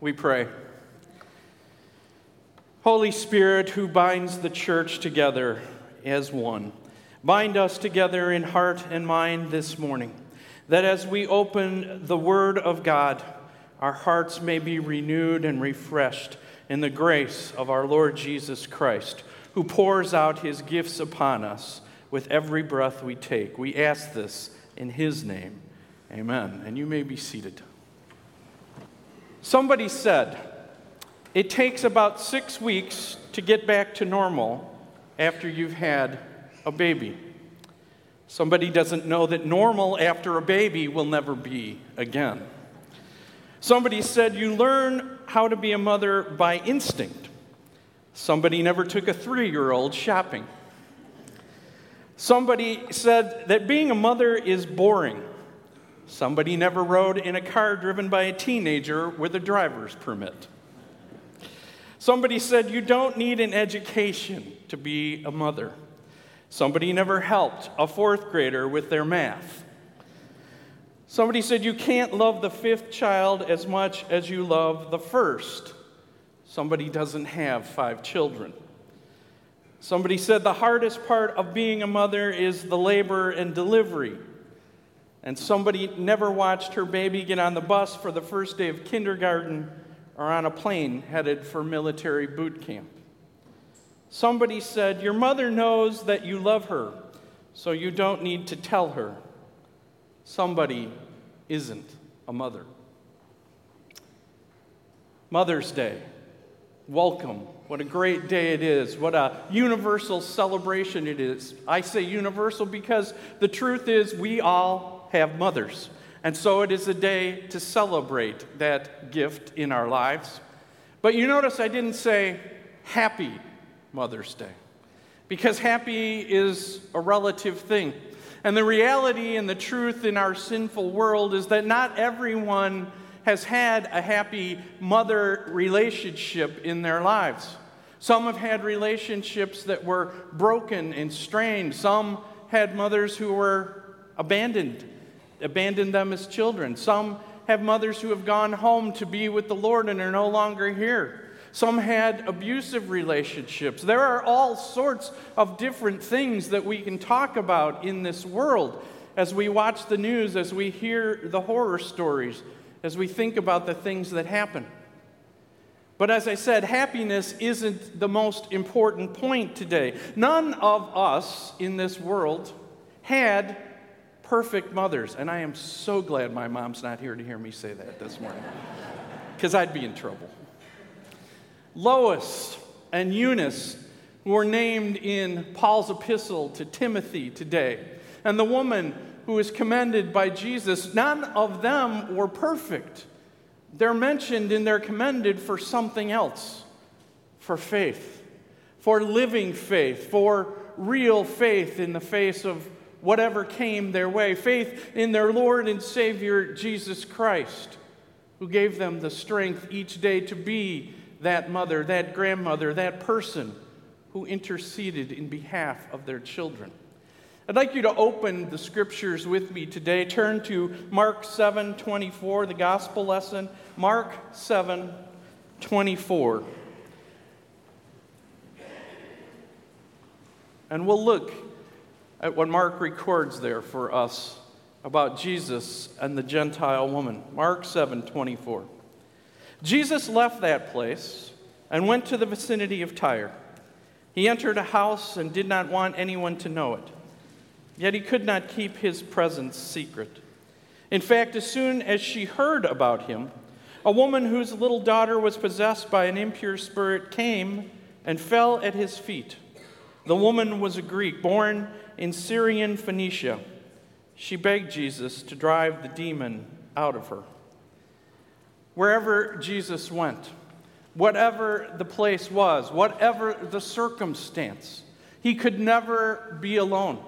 We pray. Holy Spirit, who binds the church together as one, bind us together in heart and mind this morning, that as we open the Word of God, our hearts may be renewed and refreshed in the grace of our Lord Jesus Christ, who pours out his gifts upon us with every breath we take. We ask this in his name. Amen. And you may be seated. Somebody said, it takes about six weeks to get back to normal after you've had a baby. Somebody doesn't know that normal after a baby will never be again. Somebody said you learn how to be a mother by instinct. Somebody never took a three year old shopping. Somebody said that being a mother is boring. Somebody never rode in a car driven by a teenager with a driver's permit. Somebody said you don't need an education to be a mother. Somebody never helped a fourth grader with their math. Somebody said you can't love the fifth child as much as you love the first. Somebody doesn't have five children. Somebody said the hardest part of being a mother is the labor and delivery. And somebody never watched her baby get on the bus for the first day of kindergarten or on a plane headed for military boot camp. Somebody said, Your mother knows that you love her, so you don't need to tell her. Somebody isn't a mother. Mother's Day. Welcome. What a great day it is. What a universal celebration it is. I say universal because the truth is we all have mothers. And so it is a day to celebrate that gift in our lives. But you notice I didn't say happy Mother's Day because happy is a relative thing. And the reality and the truth in our sinful world is that not everyone has had a happy mother relationship in their lives. Some have had relationships that were broken and strained. Some had mothers who were abandoned abandoned them as children. Some have mothers who have gone home to be with the Lord and are no longer here. Some had abusive relationships. There are all sorts of different things that we can talk about in this world as we watch the news, as we hear the horror stories, as we think about the things that happen. But as I said, happiness isn't the most important point today. None of us in this world had perfect mothers. And I am so glad my mom's not here to hear me say that this morning, because I'd be in trouble. Lois and Eunice were named in Paul's epistle to Timothy today. And the woman who is commended by Jesus, none of them were perfect. They're mentioned and they're commended for something else for faith, for living faith, for real faith in the face of whatever came their way. Faith in their Lord and Savior, Jesus Christ, who gave them the strength each day to be that mother, that grandmother, that person who interceded in behalf of their children. I'd like you to open the scriptures with me today. Turn to Mark 7 24, the gospel lesson. Mark 7 24. And we'll look at what Mark records there for us about Jesus and the Gentile woman. Mark 7 24. Jesus left that place and went to the vicinity of Tyre. He entered a house and did not want anyone to know it. Yet he could not keep his presence secret. In fact, as soon as she heard about him, a woman whose little daughter was possessed by an impure spirit came and fell at his feet. The woman was a Greek, born in Syrian Phoenicia. She begged Jesus to drive the demon out of her. Wherever Jesus went, whatever the place was, whatever the circumstance, he could never be alone.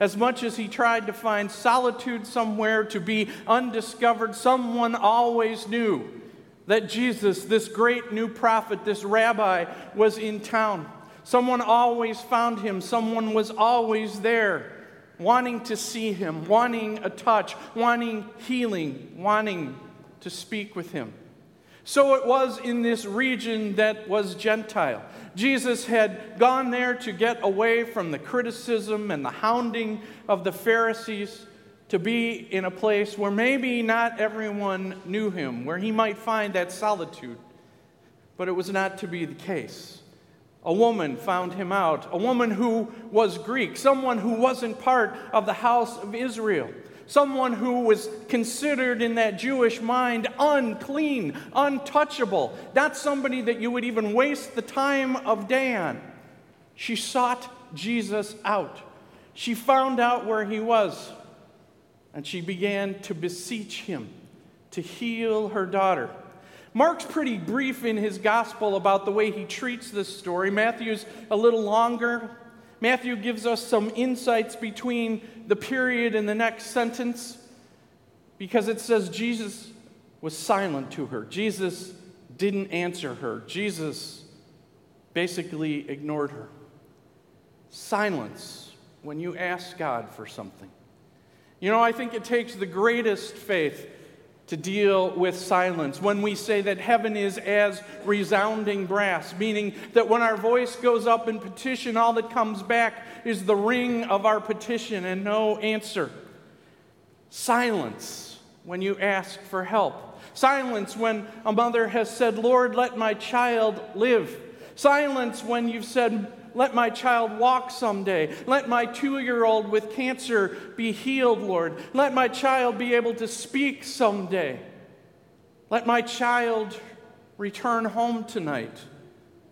As much as he tried to find solitude somewhere to be undiscovered, someone always knew that Jesus, this great new prophet, this rabbi, was in town. Someone always found him, someone was always there, wanting to see him, wanting a touch, wanting healing, wanting to speak with him. So it was in this region that was Gentile. Jesus had gone there to get away from the criticism and the hounding of the Pharisees to be in a place where maybe not everyone knew him, where he might find that solitude. But it was not to be the case. A woman found him out, a woman who was Greek, someone who wasn't part of the house of Israel, someone who was considered in that Jewish mind unclean, untouchable, not somebody that you would even waste the time of day on. She sought Jesus out. She found out where he was, and she began to beseech him to heal her daughter. Mark's pretty brief in his gospel about the way he treats this story. Matthew's a little longer. Matthew gives us some insights between the period and the next sentence because it says Jesus was silent to her. Jesus didn't answer her. Jesus basically ignored her. Silence when you ask God for something. You know, I think it takes the greatest faith to deal with silence. When we say that heaven is as resounding brass, meaning that when our voice goes up in petition, all that comes back is the ring of our petition and no answer. Silence when you ask for help. Silence when a mother has said, Lord, let my child live. Silence when you've said, let my child walk someday. Let my two year old with cancer be healed, Lord. Let my child be able to speak someday. Let my child return home tonight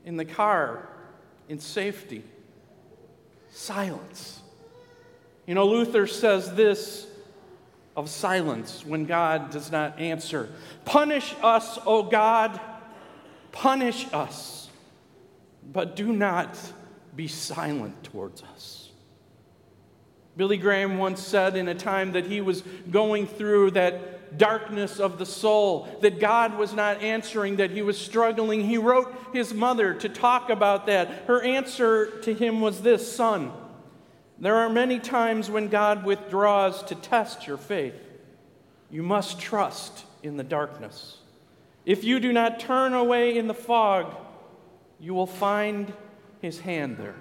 in the car in safety. Silence. You know, Luther says this of silence when God does not answer Punish us, O God, punish us, but do not be silent towards us. Billy Graham once said in a time that he was going through that darkness of the soul, that God was not answering, that he was struggling, he wrote his mother to talk about that. Her answer to him was this Son, there are many times when God withdraws to test your faith. You must trust in the darkness. If you do not turn away in the fog, you will find his hand there.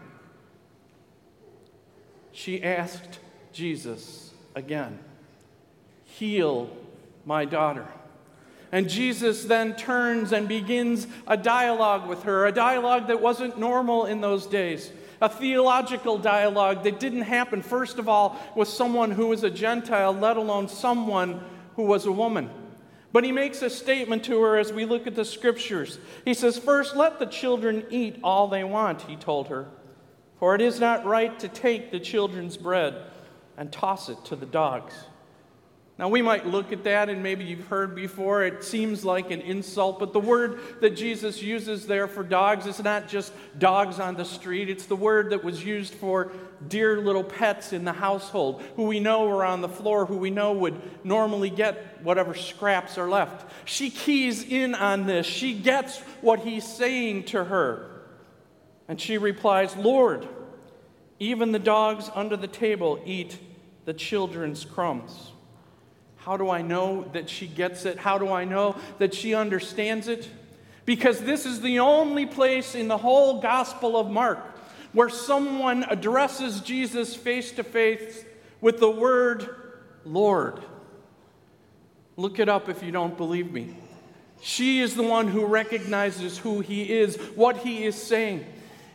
She asked Jesus again, Heal my daughter. And Jesus then turns and begins a dialogue with her, a dialogue that wasn't normal in those days, a theological dialogue that didn't happen, first of all, with someone who was a Gentile, let alone someone who was a woman. But he makes a statement to her as we look at the scriptures. He says, First, let the children eat all they want, he told her, for it is not right to take the children's bread and toss it to the dogs. Now, we might look at that and maybe you've heard before, it seems like an insult, but the word that Jesus uses there for dogs is not just dogs on the street. It's the word that was used for dear little pets in the household who we know are on the floor, who we know would normally get whatever scraps are left. She keys in on this. She gets what he's saying to her. And she replies, Lord, even the dogs under the table eat the children's crumbs. How do I know that she gets it? How do I know that she understands it? Because this is the only place in the whole Gospel of Mark where someone addresses Jesus face to face with the word Lord. Look it up if you don't believe me. She is the one who recognizes who he is, what he is saying.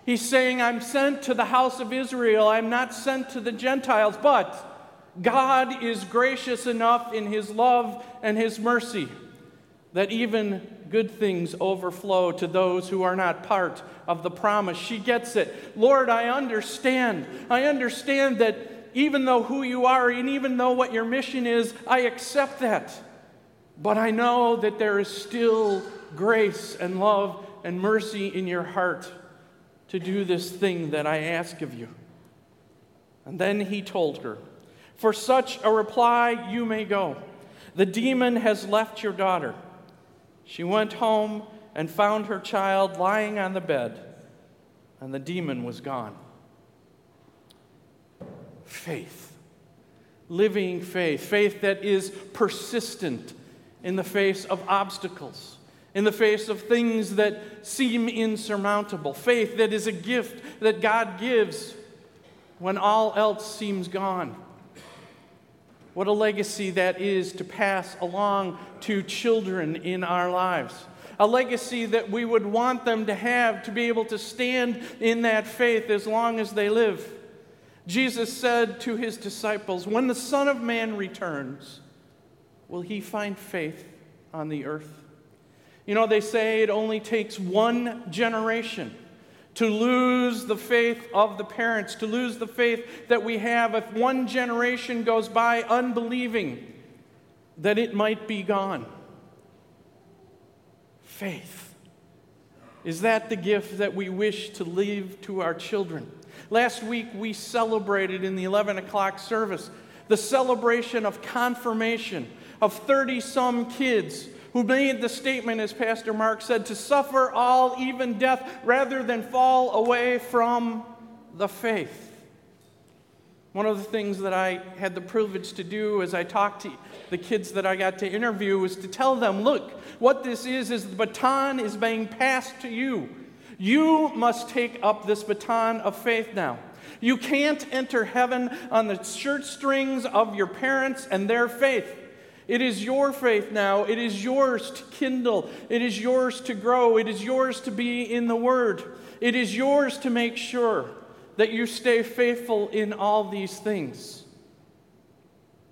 He's saying, I'm sent to the house of Israel, I'm not sent to the Gentiles, but God is gracious enough in His love and His mercy that even good things overflow to those who are not part of the promise. She gets it. Lord, I understand. I understand that even though who you are and even though what your mission is, I accept that. But I know that there is still grace and love and mercy in your heart to do this thing that I ask of you. And then he told her, for such a reply, you may go. The demon has left your daughter. She went home and found her child lying on the bed, and the demon was gone. Faith. Living faith. Faith that is persistent in the face of obstacles. in the face of things that seem insurmountable. Faith that is a gift that God gives when all else seems gone. What a legacy that is to pass along to children in our lives. A legacy that we would want them to have to be able to stand in that faith as long as they live. Jesus said to his disciples, When the Son of Man returns, will he find faith on the earth? You know, they say it only takes one generation to lose the faith of the parents, to lose the faith that we have. If one generation goes by unbelieving, that it might be gone. Faith. Is that the gift that we wish to leave to our children? Last week we celebrated in the 11 o'clock service the celebration of confirmation of 30 some kids who made the statement, as Pastor Mark said, to suffer all, even death, rather than fall away from the faith. One of the things that I had the privilege to do as I talked to the kids that I got to interview was to tell them look, what this is, is the baton is being passed to you. You must take up this baton of faith now. You can't enter heaven on the shirt strings of your parents and their faith. It is your faith now. It is yours to kindle. It is yours to grow. It is yours to be in the Word. It is yours to make sure that you stay faithful in all these things.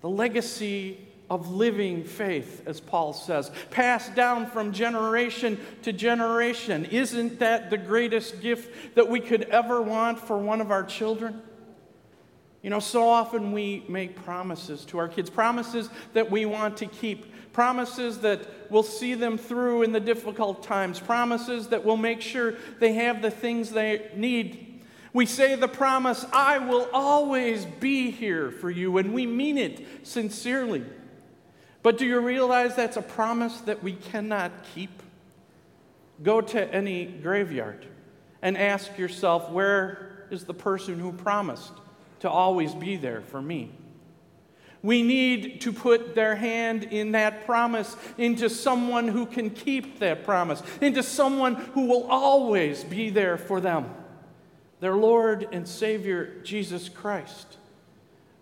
The legacy of living faith, as Paul says, passed down from generation to generation. Isn't that the greatest gift that we could ever want for one of our children? You know, so often we make promises to our kids, promises that we want to keep, promises that we'll see them through in the difficult times, promises that will make sure they have the things they need. We say the promise, I will always be here for you, and we mean it sincerely. But do you realize that's a promise that we cannot keep? Go to any graveyard and ask yourself, where is the person who promised? to always be there for me. We need to put their hand in that promise into someone who can keep that promise, into someone who will always be there for them their Lord and Savior, Jesus Christ.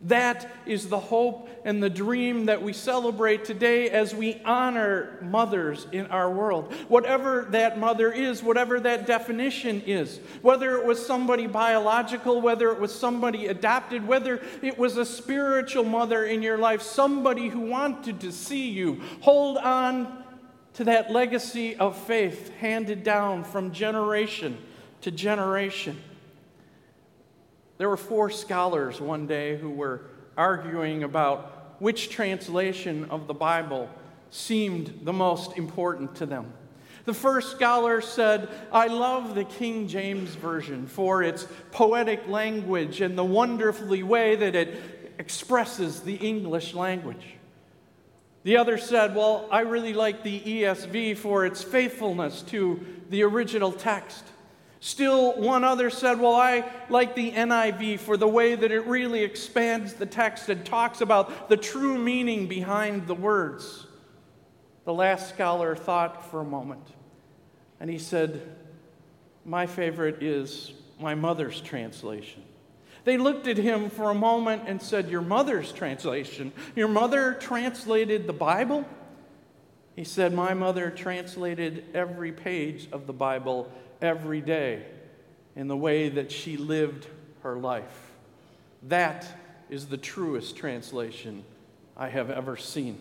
That is the hope and the dream that we celebrate today as we honor mothers in our world. Whatever that mother is, whatever that definition is, whether it was somebody biological, whether it was somebody adopted, whether it was a spiritual mother in your life, somebody who wanted to see you, hold on to that legacy of faith handed down from generation to generation. There were four scholars one day who were arguing about which translation of the Bible seemed the most important to them. The first scholar said, I love the King James Version for its poetic language and the wonderfully way that it expresses the English language. The other said, Well, I really like the ESV for its faithfulness to the original text. Still, one other said, Well, I like the NIV for the way that it really expands the text and talks about the true meaning behind the words. The last scholar thought for a moment and he said, My favorite is my mother's translation. They looked at him for a moment and said, Your mother's translation? Your mother translated the Bible? He said, My mother translated every page of the Bible every day in the way that she lived her life. That is the truest translation I have ever seen.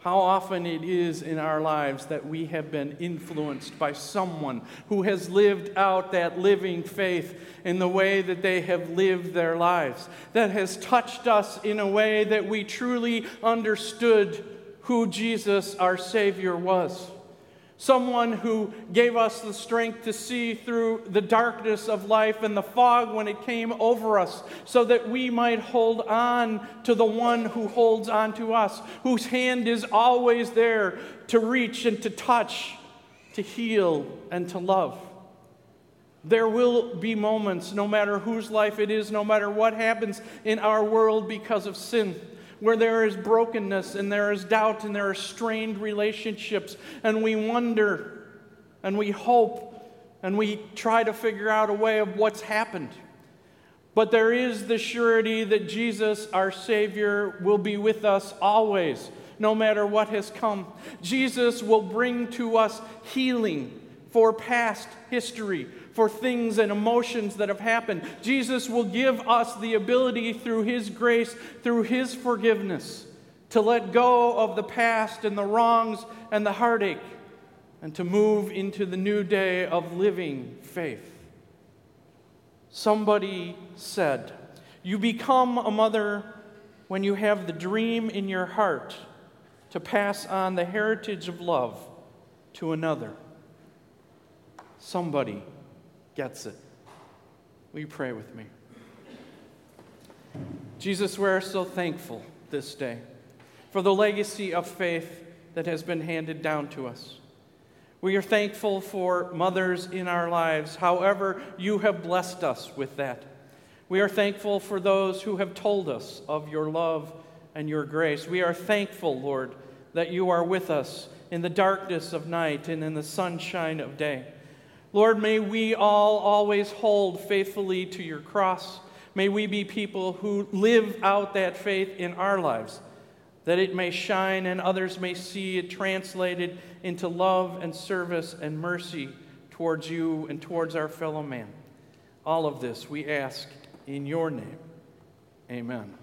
How often it is in our lives that we have been influenced by someone who has lived out that living faith in the way that they have lived their lives, that has touched us in a way that we truly understood who Jesus, our Savior, was someone who gave us the strength to see through the darkness of life and the fog when it came over us, so that we might hold on to the one who holds on to us, whose hand is always there to reach and to touch, to heal and to love. There will be moments, no matter whose life it is, no matter what happens in our world because of sin where there is brokenness and there is doubt and there are strained relationships, and we wonder and we hope and we try to figure out a way of what's happened. But there is the surety that Jesus, our Savior, will be with us always, no matter what has come. Jesus will bring to us healing for past history, for things and emotions that have happened. Jesus will give us the ability through His grace, through His forgiveness, to let go of the past and the wrongs and the heartache, and to move into the new day of living faith. Somebody said, You become a mother when you have the dream in your heart to pass on the heritage of love to another. Somebody gets it. Will you pray with me? Jesus, we're so thankful this day for the legacy of faith that has been handed down to us. We are thankful for mothers in our lives, however, you have blessed us with that. We are thankful for those who have told us of your love and your grace. We are thankful, Lord, that you are with us in the darkness of night and in the sunshine of day. Lord, may we all always hold faithfully to your cross. May we be people who live out that faith in our lives that it may shine and others may see it translated into love and service and mercy towards you and towards our fellow man. All of this we ask in your name. Amen.